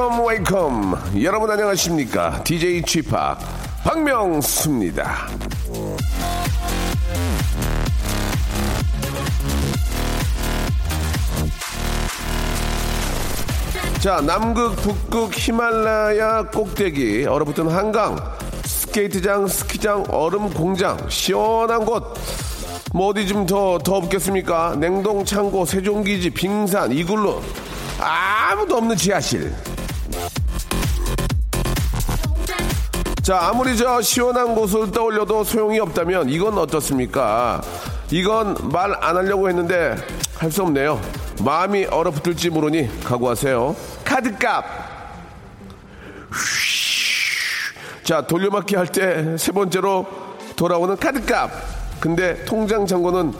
Wake up wake up 여러분 안녕하십니까? DJ G-Park 박명수입니다. 자 남극 북극 히말라야 꼭대기 얼어붙은 한강 스케이트장 스키장 얼음 공장 시원한 곳. 뭐 어디 좀 더 더 없겠습니까? 냉동 창고 세종기지 빙산 이글루. 아무도 없는 지하실 자, 아무리 저 시원한 곳을 떠올려도 소용이 없다면 이건 어떻습니까? 이건 말 안 하려고 했는데 할 수 없네요. 마음이 얼어붙을지 모르니 각오하세요. 카드값! 자, 돌려막기 할 때 세 번째로 돌아오는 카드값! 근데 통장 잔고는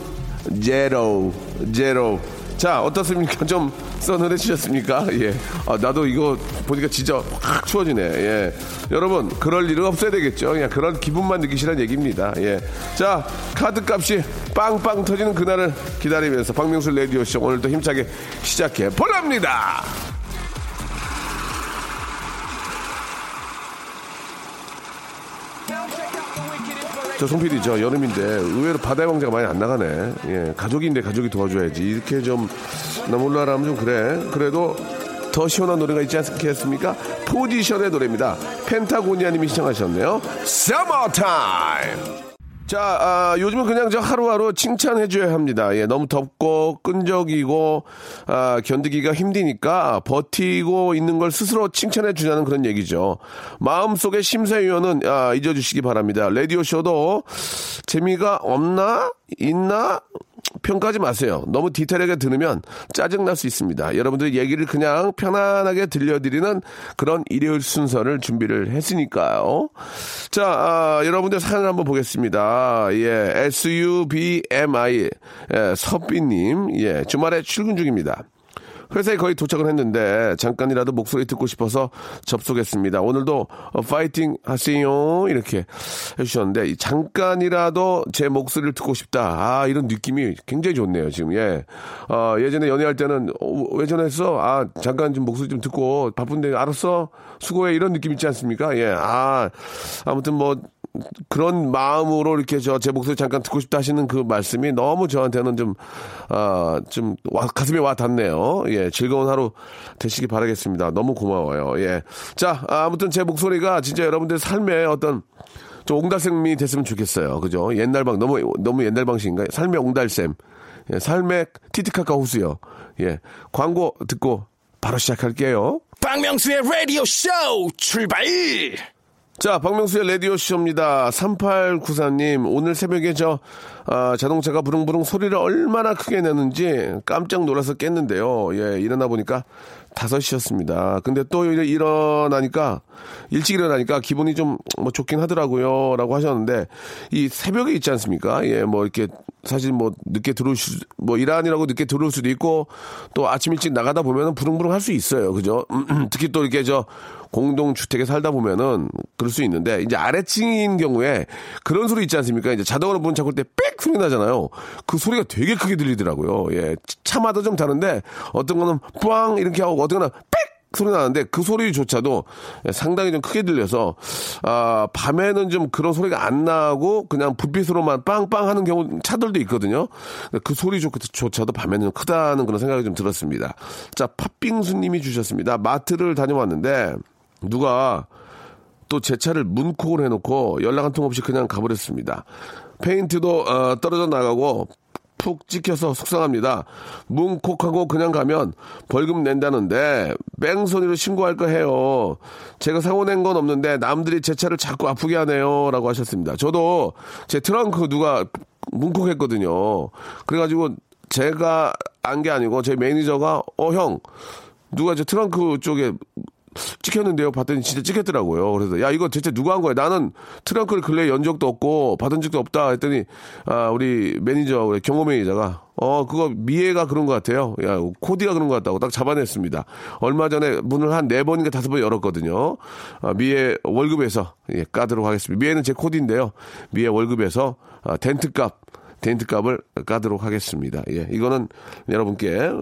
제로, 제로. 자, 어떻습니까? 좀 써늘해지셨습니까? 예. 아, 나도 이거 보니까 진짜 확 추워지네. 예. 여러분, 그럴 일은 없어야 되겠죠. 그냥 그런 기분만 느끼시라는 얘기입니다. 예. 자, 카드 값이 빵빵 터지는 그날을 기다리면서 박명수 레디오쇼 오늘도 힘차게 시작해 볼랍니다. 저 송PD 저 여름인데 의외로 바다의 왕자가 많이 안 나가네. 예, 가족인데 가족이 도와줘야지. 이렇게 좀 너무 올라라면 좀 그래. 그래도 더 시원한 노래가 있지 않겠습니까? 포지션의 노래입니다. 펜타고니아님이 시청하셨네요. Summertime. 자, 아, 요즘은 그냥 저 하루하루 칭찬해줘야 합니다. 예, 너무 덥고 끈적이고 아, 견디기가 힘드니까 버티고 있는 걸 스스로 칭찬해주자는 그런 얘기죠. 마음속의 심사위원은 아, 잊어주시기 바랍니다. 라디오 쇼도 재미가 없나 있나 평가하지 마세요. 너무 디테일하게 들으면 짜증날 수 있습니다. 여러분들 얘기를 그냥 편안하게 들려드리는 그런 일요일 순서를 준비를 했으니까요. 자, 아, 여러분들 사연을 한번 보겠습니다. 예, SUBMI, 예, 서비님, 예, 주말에 출근 중입니다. 회사에 거의 도착을 했는데 잠깐이라도 목소리 듣고 싶어서 접속했습니다. 오늘도 어, 파이팅 하세요 이렇게 해주셨는데 이 잠깐이라도 제 목소리를 듣고 싶다. 아 이런 느낌이 굉장히 좋네요 지금 예. 어, 예전에 연애할 때는 어, 왜 전화했어? 아 잠깐 좀 목소리 좀 듣고 바쁜데 알았어 수고해 이런 느낌 있지 않습니까? 예. 아 아무튼 뭐 그런 마음으로 이렇게 저 제 목소리 잠깐 듣고 싶다 하시는 그 말씀이 너무 저한테는 좀, 아, 좀, 와, 가슴에 와 닿네요. 예, 즐거운 하루 되시기 바라겠습니다. 너무 고마워요. 예. 자, 아, 아무튼 제 목소리가 진짜 여러분들 삶에 어떤 좀 옹달샘이 됐으면 좋겠어요. 그죠? 옛날 방, 너무, 너무 옛날 방식인가요? 삶의 옹달샘. 예, 삶의 티티카카 호수요. 예. 광고 듣고 바로 시작할게요. 박명수의 라디오 쇼 출발! 자, 박명수의 라디오쇼입니다. 3894님, 오늘 새벽에 저, 아, 자동차가 부릉부릉 소리를 얼마나 크게 내는지 깜짝 놀라서 깼는데요. 예, 일어나 보니까 5시였습니다. 근데 또 일어나니까, 일찍 일어나니까 기분이 좀 뭐 좋긴 하더라고요. 라고 하셨는데, 이 새벽에 있지 않습니까? 예, 뭐 이렇게, 사실 뭐 늦게 들어오실, 뭐 일하느라고 늦게 들어올 수도 있고, 또 아침 일찍 나가다 보면은 부릉부릉 할 수 있어요. 그죠? 특히 또 이렇게 저, 공동주택에 살다 보면은 그럴 수 있는데 이제 아래층인 경우에 그런 소리 있지 않습니까? 이제 자동으로 문 잠글 때 빽 소리 나잖아요. 그 소리가 되게 크게 들리더라고요. 예. 차마다 좀 다른데 어떤 거는 빵 이렇게 하고 어떤 거는 빽 소리 나는데 그 소리조차도 상당히 좀 크게 들려서 아 밤에는 좀 그런 소리가 안 나고 그냥 불빛으로만 빵빵 하는 경우 차들도 있거든요. 그 소리조차도 밤에는 크다는 그런 생각이 좀 들었습니다. 자 팥빙수님이 주셨습니다. 마트를 다녀왔는데 누가 또 제 차를 문콕을 해놓고 연락 한 통 없이 그냥 가버렸습니다. 페인트도 어, 떨어져 나가고 푹 찍혀서 속상합니다. 문콕하고 그냥 가면 벌금 낸다는데 뺑소니로 신고할까 해요. 제가 사고 낸 건 없는데 남들이 제 차를 자꾸 아프게 하네요. 라고 하셨습니다. 저도 제 트렁크 누가 문콕했거든요. 그래가지고 제가 안 게 아니고 제 매니저가 어 형 누가 저 트렁크 쪽에 찍혔는데요. 봤더니 진짜 찍혔더라고요. 그래서 야 이거 대체 누가 한 거야? 나는 트렁크를 근래 연 적도 없고 받은 적도 없다 했더니 아 우리 매니저 우리 경호 매니저가 어 그거 미애가 그런 것 같아요. 야 코디가 그런 것 같다고 딱 잡아냈습니다. 얼마 전에 문을 한 네 번인가 다섯 번 열었거든요. 아, 미애 월급에서 예, 까도록 하겠습니다. 미애는 제 코디인데요. 미애 월급에서 아, dent값 dent 값을 까도록 하겠습니다. 예, 이거는 여러분께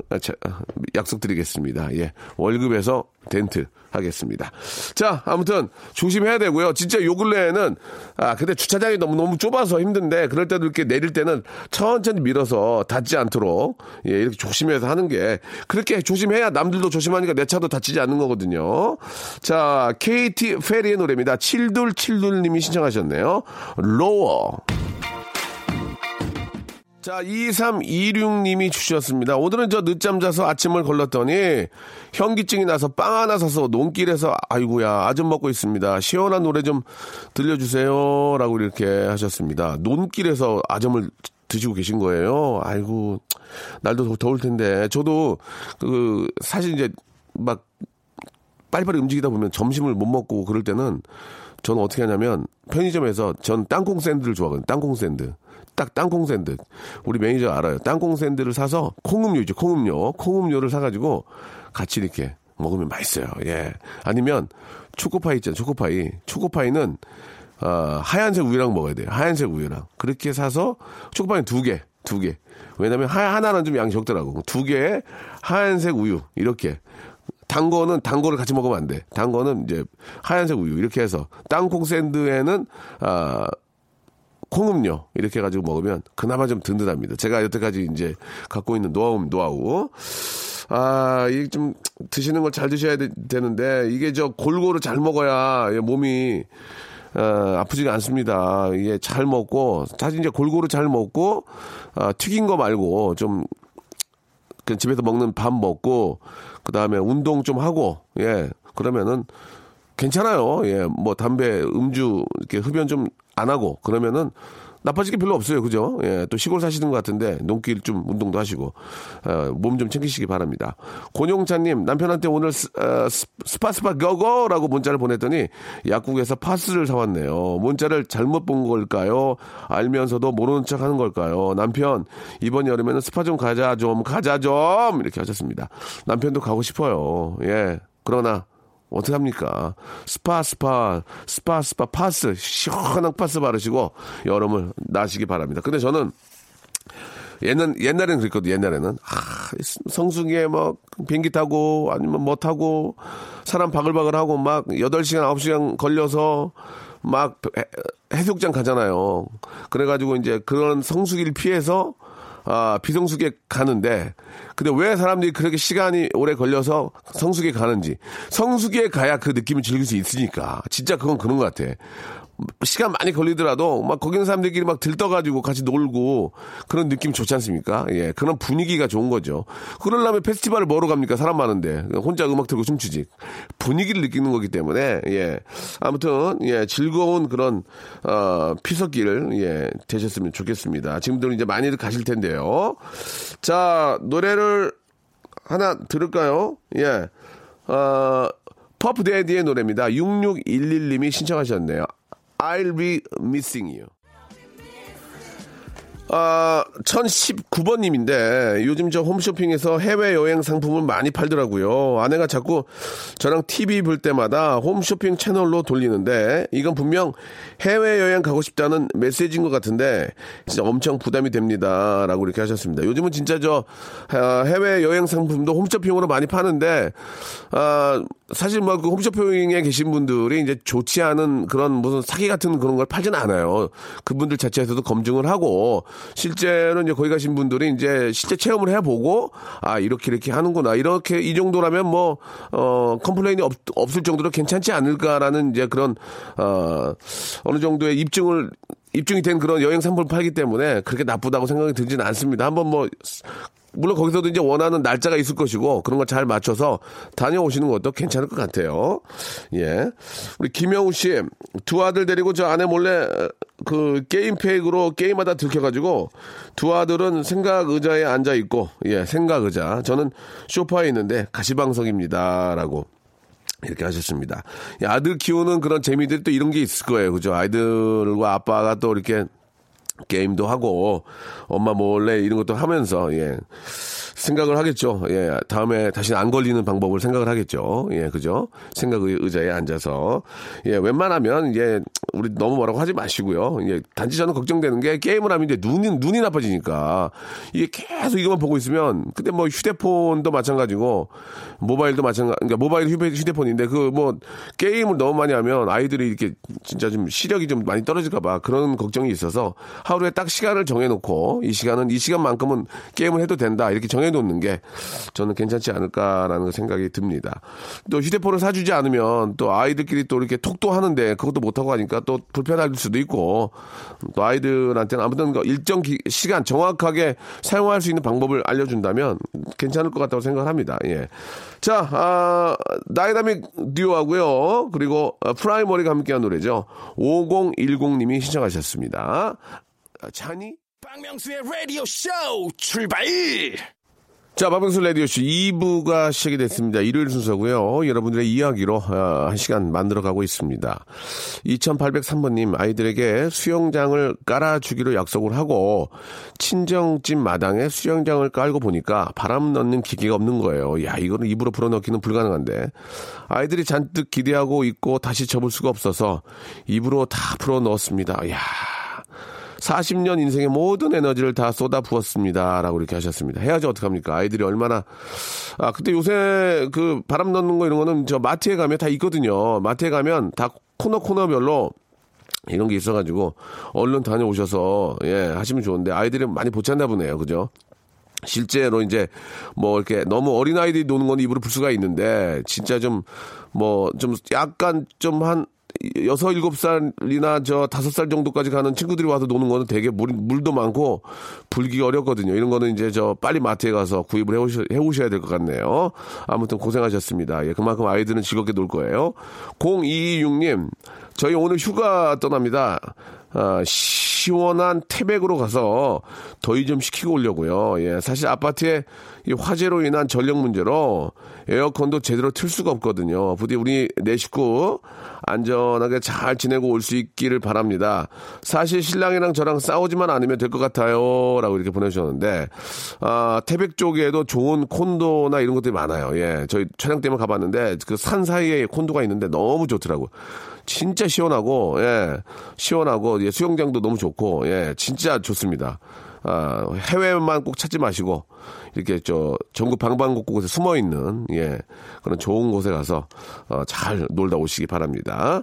약속드리겠습니다. 예, 월급에서 덴트 하겠습니다. 자, 아무튼 조심해야 되고요. 진짜 요 근래에는 아, 근데 주차장이 너무 너무 좁아서 힘든데 그럴 때도 이렇게 내릴 때는 천천히 밀어서 닿지 않도록 예, 이렇게 조심해서 하는 게 그렇게 조심해야 남들도 조심하니까 내 차도 다치지 않는 거거든요. 자, KT 페리의 노래입니다. 칠둘칠둘 님이 신청하셨네요. 로어. 자, 2326님이 주셨습니다. 오늘은 저 늦잠 자서 아침을 걸렀더니 현기증이 나서 빵 하나 사서 논길에서 아이구야 아좀 먹고 있습니다. 시원한 노래 좀 들려주세요. 라고 이렇게 하셨습니다. 논길에서 아점을 드시고 계신 거예요. 아이고, 날도 더울 텐데. 저도 그, 사실 이제 막 빨리빨리 움직이다 보면 점심을 못 먹고 그럴 때는 저는 어떻게 하냐면 편의점에서 전 땅콩 샌드를 좋아하거든요. 땅콩 샌드. 딱 땅콩 샌드. 우리 매니저 알아요. 땅콩 샌드를 사서 콩음료 있죠. 콩음료. 콩음료를 사가지고 같이 이렇게 먹으면 맛있어요. 예. 아니면 초코파이 있잖아요. 초코파이. 초코파이는 어, 하얀색 우유랑 먹어야 돼요. 하얀색 우유랑. 그렇게 사서 초코파이 두 개, 두 개. 왜냐면 하, 하나는 좀 양이 적더라고. 두 개에 하얀색 우유. 이렇게. 단 거는 단 거를 같이 먹으면 안 돼. 단 거는 이제 하얀색 우유. 이렇게 해서 땅콩 샌드에는 아 콩음료 이렇게 해가지고 먹으면 그나마 좀 든든합니다. 제가 여태까지 이제 갖고 있는 노하우 노하우. 아, 이게 좀 드시는 걸 잘 드셔야 되, 는데 이게 저 골고루 잘 먹어야 몸이 어, 아프지가 않습니다. 이게 잘 먹고 사실 이제 골고루 잘 먹고 아, 튀긴 거 말고 좀 집에서 먹는 밥 먹고 그 다음에 운동 좀 하고 예 그러면은 괜찮아요. 예, 뭐 담배, 음주 이렇게 흡연 좀 안 하고 그러면은 나빠질 게 별로 없어요. 그죠? 예, 또 시골 사시는 것 같은데 농길 좀 운동도 하시고 어, 몸좀 챙기시기 바랍니다. 권용찬님 남편한테 오늘 스, 어, 스파스파 go go라고 문자를 보냈더니 약국에서 파스를 사왔네요. 문자를 잘못 본 걸까요? 알면서도 모르는 척 하는 걸까요? 남편 이번 여름에는 스파 좀 가자 좀 가자 좀 이렇게 하셨습니다. 남편도 가고 싶어요. 예, 그러나 어떻게 합니까? 스파, 스파, 스파, 스파, 파스, 시원한 파스 바르시고 여름을 나시기 바랍니다. 근데 저는 옛날, 옛날에는 그랬거든요, 옛날에는. 아, 성수기에 뭐, 비행기 타고, 아니면 뭐 타고, 사람 바글바글 하고, 막, 8시간, 9시간 걸려서, 막, 해수욕장 가잖아요. 그래가지고, 이제 그런 성수기를 피해서, 아, 비성수기에 가는데, 근데 왜 사람들이 그렇게 시간이 오래 걸려서 성수기에 가는지. 성수기에 가야 그 느낌을 즐길 수 있으니까. 진짜 그건 그런 것 같아. 시간 많이 걸리더라도 막 거기 있는 사람들끼리 막 들떠가지고 같이 놀고 그런 느낌 좋지 않습니까? 예, 그런 분위기가 좋은 거죠. 그러려면 페스티벌을 뭐로 갑니까? 사람 많은데 혼자 음악 틀고 춤추지. 분위기를 느끼는 거기 때문에 예, 아무튼 예 즐거운 그런 어 피서길 예 되셨으면 좋겠습니다. 지금들 이제 많이들 가실 텐데요. 자 노래를 하나 들을까요? 예, 어. 퍼프데디의 노래입니다. 6611님이 신청하셨네요. I'll be missing you. 아, 1019번님인데 요즘 저 홈쇼핑에서 해외여행 상품을 많이 팔더라고요. 아내가 자꾸 저랑 TV 볼 때마다 홈쇼핑 채널로 돌리는데 이건 분명 해외여행 가고 싶다는 메시지인 것 같은데 진짜 엄청 부담이 됩니다. 라고 이렇게 하셨습니다. 요즘은 진짜 저 아, 해외여행 상품도 홈쇼핑으로 많이 파는데 아, 사실 뭐 그 홈쇼핑에 계신 분들이 이제 좋지 않은 그런 무슨 사기 같은 그런 걸 팔지는 않아요. 그분들 자체에서도 검증을 하고 실제로 이제 거기 가신 분들이 이제 실제 체험을 해보고 아 이렇게 이렇게 하는구나 이렇게 이 정도라면 뭐 어 complain이 없, 없을 정도로 괜찮지 않을까라는 이제 그런 어 어느 정도의 입증을 입증이 된 그런 여행 상품을 팔기 때문에 그렇게 나쁘다고 생각이 들지는 않습니다. 한번 뭐 물론 거기서도 이제 원하는 날짜가 있을 것이고 그런 걸 잘 맞춰서 다녀오시는 것도 괜찮을 것 같아요. 예. 우리 김영우 씨 두 아들 데리고 저 아내 몰래 그 게임 fake로 게임하다 들켜가지고 두 아들은 생각 의자에 앉아 있고 예 생각 의자 저는 쇼파에 있는데 가시방석입니다 라고 이렇게 하셨습니다. 아들 키우는 그런 재미들이 또 이런 게 있을 거예요. 그죠? 아이들과 아빠가 또 이렇게 게임도 하고 엄마 몰래 이런 것도 하면서 예. 생각을 하겠죠. 예, 다음에 다시 안 걸리는 방법을 생각을 하겠죠. 예, 그죠? 생각 의자에 앉아서. 예, 웬만하면, 예, 우리 너무 뭐라고 하지 마시고요. 예, 단지 저는 걱정되는 게 게임을 하면 이제 눈이, 눈이 나빠지니까 이게 계속 이것만 보고 있으면 근데 뭐 휴대폰도 마찬가지고 모바일도 마찬가지, 그러니까 모바일 휴대폰인데 그 뭐 게임을 너무 많이 하면 아이들이 이렇게 진짜 좀 시력이 좀 많이 떨어질까봐 그런 걱정이 있어서 하루에 딱 시간을 정해놓고 이 시간은 이 시간만큼은 게임을 해도 된다 이렇게 정해 정해놓는 게 저는 괜찮지 않을까라는 생각이 듭니다. 또 휴대폰을 사주지 않으면 또 아이들끼리 또 이렇게 톡도 하는데 그것도 못하고 하니까 또 불편할 수도 있고 또 아이들한테는 아무튼 그 일정 기, 시간 정확하게 사용할 수 있는 방법을 알려준다면 괜찮을 것 같다고 생각을 합니다. 예. 자, 아, 다이나믹 듀오하고요. 그리고 아, 프라이머리가 함께한 노래죠. 5010님이 신청하셨습니다. 찬이? 박명수의 라디오 쇼 출발! 자, 박명수 라디오쇼 2부가 시작이 됐습니다. 일요일 순서고요. 여러분들의 이야기로 어, 한 시간 만들어가고 있습니다. 2803번님, 아이들에게 수영장을 깔아주기로 약속을 하고 친정집 마당에 수영장을 깔고 보니까 바람 넣는 기계가 없는 거예요. 야, 이거는 입으로 불어넣기는 불가능한데. 아이들이 잔뜩 기대하고 있고 다시 접을 수가 없어서 입으로 다 풀어 넣었습니다. 야 40년 인생의 모든 에너지를 다 쏟아 부었습니다. 라고 이렇게 하셨습니다. 해야지 어떡합니까? 아이들이 얼마나, 아, 그때 요새 그 바람 넣는 거 이런 거는 저 마트에 가면 다 있거든요. 마트에 가면 다 코너 코너별로 이런 게 있어가지고 얼른 다녀오셔서 예 하시면 좋은데 아이들이 많이 보찼나 보네요 그죠 실제로 이제 뭐 이렇게 너무 어린 아이들이 노는 건 입으로 불 수가 있는데 진짜 좀 뭐좀 뭐 좀 약간 좀 한 여섯 일곱 살이나 저 다섯 살 정도까지 가는 친구들이 와서 노는 거는 되게 물, 물도 많고 불기 어렵거든요. 이런 거는 이제 저 빨리 마트에 가서 구입을 해오셔, 해오셔야 될 것 같네요. 아무튼 고생하셨습니다. 예, 그만큼 아이들은 즐겁게 놀 거예요. 0226님, 저희 오늘 휴가 떠납니다. 아, 시원한 태백으로 가서 더위 좀 식히고 오려고요. 예, 사실 아파트에 이 화재로 인한 전력 문제로 에어컨도 제대로 틀 수가 없거든요. 부디 우리 내 식구 안전하게 잘 지내고 올 수 있기를 바랍니다. 사실 신랑이랑 저랑 싸우지만 않으면 될 것 같아요. 라고 이렇게 보내주셨는데, 아, 태백 쪽에도 좋은 콘도나 이런 것들이 많아요. 예. 저희 촬영 때문에 가봤는데 그 산 사이에 콘도가 있는데 너무 좋더라고. 진짜 시원하고, 예. 시원하고, 예. 수영장도 너무 좋고, 예. 진짜 좋습니다. 아, 해외만 꼭 찾지 마시고 이렇게 저 전국 방방곡곡에 숨어 있는 예 그런 좋은 곳에 가서 어, 잘 놀다 오시기 바랍니다.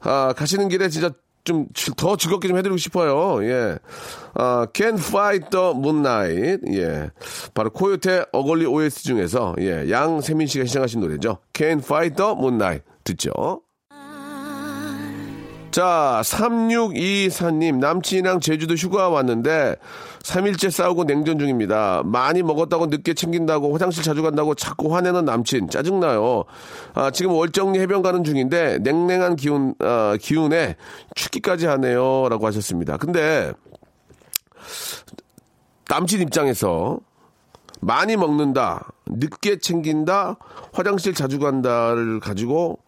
아 가시는 길에 진짜 좀 더 즐겁게 좀 해드리고 싶어요. 예. 아, Can Fight the Moonlight. 예. 바로 코요태 어글리 OS 중에서, 예. 양세민 씨가 시청하신 노래죠. Can Fight the Moonlight. 듣죠. 자, 3624님, 남친이랑 제주도 휴가 왔는데, 3일째 싸우고 냉전 중입니다. 많이 먹었다고 늦게 챙긴다고 화장실 자주 간다고 자꾸 화내는 남친. 짜증나요. 아, 지금 월정리 해변 가는 중인데, 냉랭한 기운, 아, 기운에 춥기까지 하네요. 라고 하셨습니다. 근데, 남친 입장에서, 많이 먹는다, 늦게 챙긴다, 화장실 자주 간다를 가지고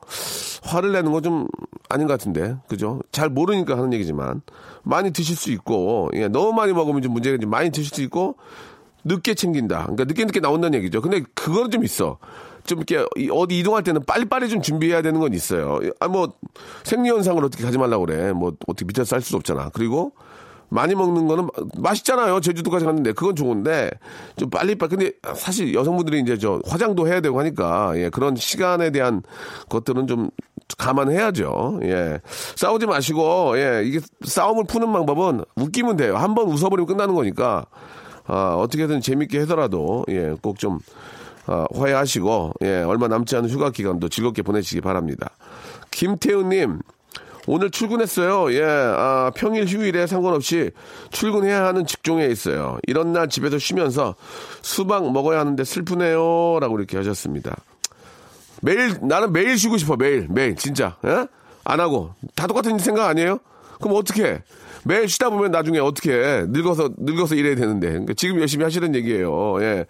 화를 내는 거좀 아닌 것 같은데, 그죠? 잘 모르니까 하는 얘기지만 많이 드실 수 있고, 예, 너무 많이 먹으면 좀 문제가 좀 많이 드실 수 있고 늦게 챙긴다. 그러니까 늦게 늦게 나온다는 얘기죠. 근데 그거는 좀 있어. 좀 이렇게 어디 이동할 때는 빨리빨리 좀 준비해야 되는 건 있어요. 아, 뭐 생리현상을 어떻게 가지 말라고 그래. 뭐 어떻게 밑에서 살 수도 없잖아. 그리고 많이 먹는 거는 맛있잖아요. 제주도까지 갔는데 그건 좋은데 좀 빨리 빨리 근데 사실 여성분들이 이제 저 화장도 해야 되고 하니까 예, 그런 시간에 대한 것들은 좀 감안해야죠. 예. 싸우지 마시고 예, 이게 싸움을 푸는 방법은 웃기면 돼요. 한 번 웃어 버리면 끝나는 거니까 아, 어떻게든 재밌게 해서라도 예, 꼭좀 아, 화해하시고 예, 얼마 남지 않은 휴가 기간도 즐겁게 보내시기 바랍니다. 김태우님 오늘 출근했어요. 예, 아, 평일 휴일에 상관없이 출근해야 하는 직종에 있어요. 이런 날 집에서 쉬면서 수박 먹어야 하는데 슬프네요. 라고 이렇게 하셨습니다. 매일, 나는 매일 쉬고 싶어. 매일, 매일. 진짜. 예? 안 하고. 다 똑같은 생각 아니에요? 그럼 어떻게 매일 쉬다 보면 나중에 어떻게 늙어서, 늙어서 일해야 되는데. 그러니까 지금 열심히 하시는 얘기예요. 예.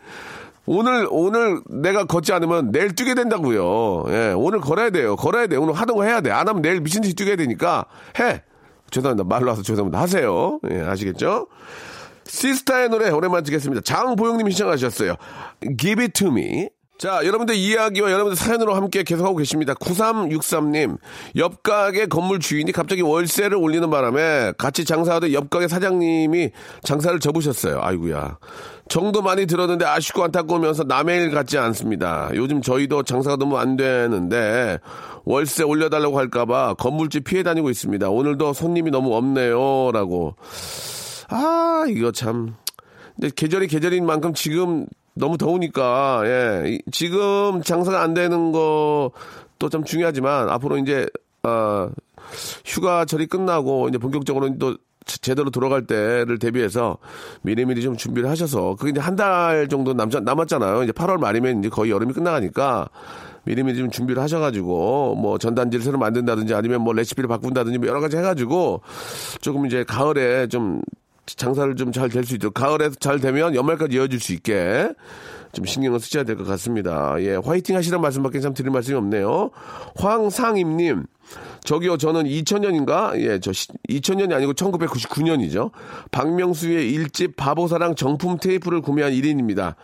오늘 오늘 내가 걷지 않으면 내일 뛰게 된다고요. 예, 오늘 걸어야 돼요. 걸어야 돼. 오늘 하던 거 해야 돼. 안 하면 내일 미친 듯이 뛰게 되니까 해. 죄송합니다. 말로 와서 죄송합니다. 하세요. 예, 아시겠죠? 시스타의 노래 오랜만에 듣겠습니다. 장보영님이 신청하셨어요. Give it to me. 자, 여러분들 이야기와 여러분들 사연으로 함께 계속하고 계십니다. 9363님, 옆 가게 건물 주인이 갑자기 월세를 올리는 바람에 같이 장사하던 옆 가게 사장님이 장사를 접으셨어요. 아이구야. 정도 많이 들었는데 아쉽고 안타까우면서 남의 일 같지 않습니다. 요즘 저희도 장사가 너무 안 되는데 월세 올려달라고 할까봐 건물집 피해 다니고 있습니다. 오늘도 손님이 너무 없네요. 라고. 아, 이거 참. 근데 계절이 계절인 만큼 지금 너무 더우니까, 예. 지금 장사가 안 되는 것도 좀 중요하지만, 앞으로 이제, 어, 휴가철이 끝나고, 이제 본격적으로 또 제대로 돌아갈 때를 대비해서 미리미리 좀 준비를 하셔서, 그게 이제 한 달 정도 남, 남았잖아요. 이제 8월 말이면 이제 거의 여름이 끝나가니까, 미리미리 좀 준비를 하셔가지고, 뭐 전단지를 새로 만든다든지 아니면 뭐 레시피를 바꾼다든지 뭐 여러 가지 해가지고, 조금 이제 가을에 좀 장사를 좀 잘 될 수 있도록 가을에 잘 되면 연말까지 이어질 수 있게 좀 신경을 쓰셔야 될 것 같습니다. 예, 화이팅 하시는 말씀밖에 참 드릴 말씀이 없네요. 황상임님, 저기요, 저는 2000년인가? 예, 저 2000년이 아니고 1999년이죠. 박명수의 일집 바보사랑 정품 테이프를 구매한 1인입니다.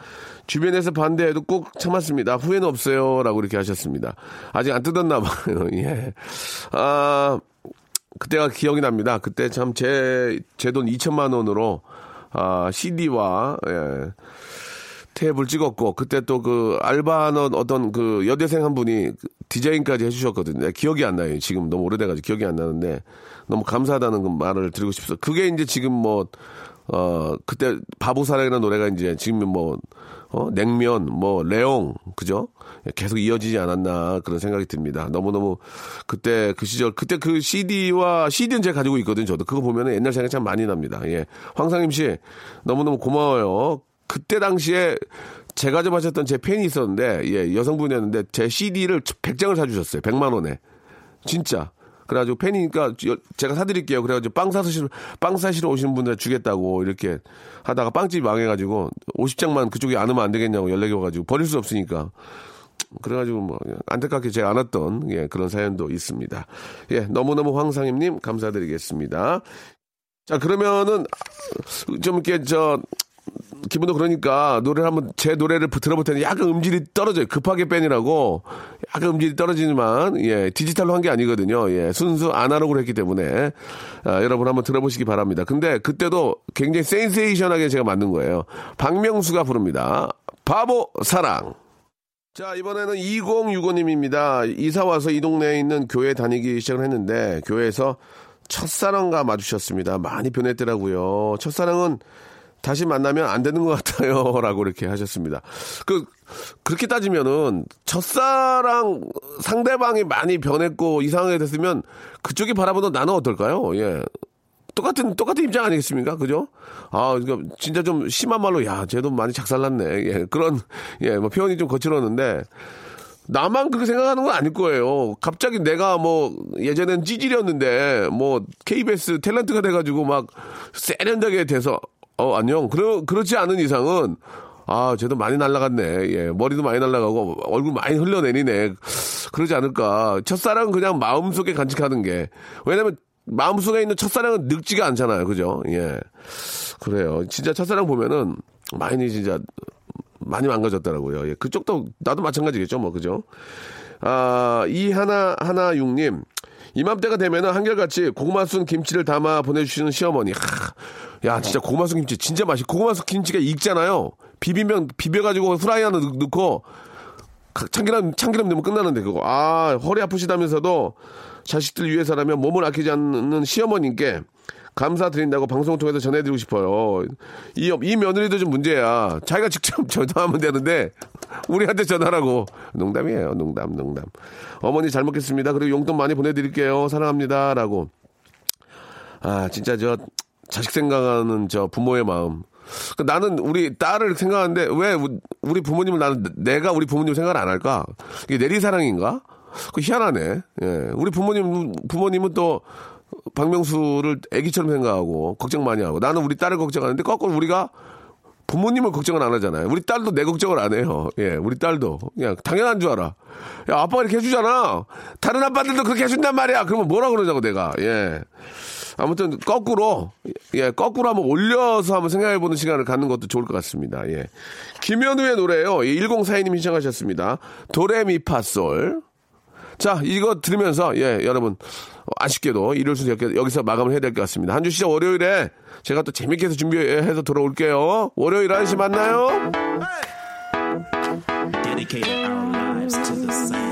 주변에서 반대해도 꼭 참았습니다. 후회는 없어요. 라고 이렇게 하셨습니다. 아직 안 뜯었나 봐요. 예. 아, 그때가 기억이 납니다. 그때 참 제, 제 돈 2천만 원으로, 아, CD와, 예, 테이프를 찍었고, 그때 또 그 알바하는 어떤 그 여대생 한 분이 디자인까지 해주셨거든요. 기억이 안 나요. 지금 너무 오래돼가지고 기억이 안 나는데, 너무 감사하다는 그 말을 드리고 싶어서. 그게 이제 지금 뭐, 어, 그때 바보 사랑이라는 노래가 이제 지금 뭐, 어, 냉면, 뭐, 레옹, 그죠? 계속 이어지지 않았나 그런 생각이 듭니다. 너무너무 그때 그 시절, 그때 그 CD와 CD는 제가 가지고 있거든요. 저도 그거 보면 옛날 생각이 참 많이 납니다. 예. 황상임 씨, 너무너무 고마워요. 그때 당시에 제가 좀 하셨던 제 팬이 있었는데, 예, 여성분이었는데 제 CD를 100장을 사주셨어요. 100만 원에. 진짜. 그래가지고 팬이니까 제가 사드릴게요. 그래가지고 빵 사시러, 빵 사시러 오시는 분들 주겠다고 이렇게 하다가 빵집이 망해가지고 50장만 그쪽에 안 오면 안 되겠냐고 연락이 와가지고 버릴 수 없으니까. 그래가지고 뭐 안타깝게 제가 안 왔던 예, 그런 사연도 있습니다. 예, 너무너무 황상임님 감사드리겠습니다. 자 그러면은 좀 이렇게 저 기분도 그러니까 노래를 한번 제 노래를 들어볼 때는 약간 음질이 떨어져요. 급하게 뺀이라고 약간 음질이 떨어지지만 예 디지털로 한 게 아니거든요. 예 순수 아날로그로 했기 때문에 아, 여러분 한번 들어보시기 바랍니다. 근데 그때도 굉장히 센세이션하게 제가 만든 거예요. 박명수가 부릅니다. 바보 사랑. 자, 이번에는 2065님입니다. 이사 와서 이 동네에 있는 교회 다니기 시작을 했는데, 교회에서 첫사랑과 마주쳤습니다. 많이 변했더라고요. 첫사랑은 다시 만나면 안 되는 것 같아요. 라고 이렇게 하셨습니다. 그, 그렇게 따지면은, 첫사랑 상대방이 많이 변했고 이상하게 됐으면 그쪽이 바라보는 나는 어떨까요? 예. 똑같은, 똑같은 입장 아니겠습니까? 그죠? 아, 진짜 좀 심한 말로, 야, 쟤도 많이 작살났네. 예, 그런, 예, 뭐 표현이 좀 거칠었는데, 나만 그렇게 생각하는 건 아닐 거예요. 갑자기 내가 뭐 예전엔 찌질이었는데 뭐 KBS 탤런트가 돼가지고 막 세련되게 돼서 어 안녕. 그러 그렇지 않은 이상은 아 쟤도 많이 날라갔네. 예 머리도 많이 날라가고 얼굴 많이 흘려내리네. 그러지 않을까. 첫사랑 그냥 마음속에 간직하는 게 왜냐면 마음속에 있는 첫사랑은 늙지가 않잖아요. 그죠? 예. 그래요. 진짜 첫사랑 보면은 많이 진짜 많이 망가졌더라고요. 예. 그쪽도 나도 마찬가지겠죠. 뭐 그죠? 아, 이 하나 하나 육님 이맘때가 되면은 한결같이 고구마 순 김치를 담아 보내주시는 시어머니. 하, 야, 진짜 고구마 순 김치 진짜 맛있. 고구마 순 김치가 익잖아요. 비비면 비벼가지고 후라이 하나 넣고 참기름 참기름 넣으면 끝나는데 그거. 아 허리 아프시다면서도 자식들 위해서라면 몸을 아끼지 않는 시어머님께 감사드린다고 방송 통해서 전해드리고 싶어요. 이, 이 며느리도 좀 문제야. 자기가 직접 전화하면 되는데, 우리한테 전화라고. 농담이에요. 농담, 농담. 어머니 잘 먹겠습니다. 그리고 용돈 많이 보내드릴게요. 사랑합니다. 라고. 아, 진짜 저, 자식 생각하는 저 부모의 마음. 그 나는 우리 딸을 생각하는데, 왜 우리 부모님을 나는, 내가 우리 부모님 생각을 안 할까? 이게 내리사랑인가? 그 희한하네. 예. 우리 부모님, 부모님은 또 박명수를 애기처럼 생각하고 걱정 많이 하고 나는 우리 딸을 걱정하는데 거꾸로 우리가 부모님은 걱정을 안 하잖아요. 우리 딸도 내 걱정을 안 해요. 예, 우리 딸도. 그냥 당연한 줄 알아. 야, 아빠가 이렇게 해주잖아. 다른 아빠들도 그렇게 해준단 말이야. 그러면 뭐라 그러냐고 내가. 예. 아무튼 거꾸로 예 거꾸로 한번 올려서 한번 생각해보는 시간을 갖는 것도 좋을 것 같습니다. 예 김현우의 노래요. 1042님 신청하셨습니다. 도레미파솔. 자 이거 들으면서 예 여러분 아쉽게도 일요일 순서 여기서 마감을 해야 될 것 같습니다. 한 주 시작 월요일에 제가 또 재밌게 해서 준비해서 돌아올게요. 월요일 1시 만나요. Dedicated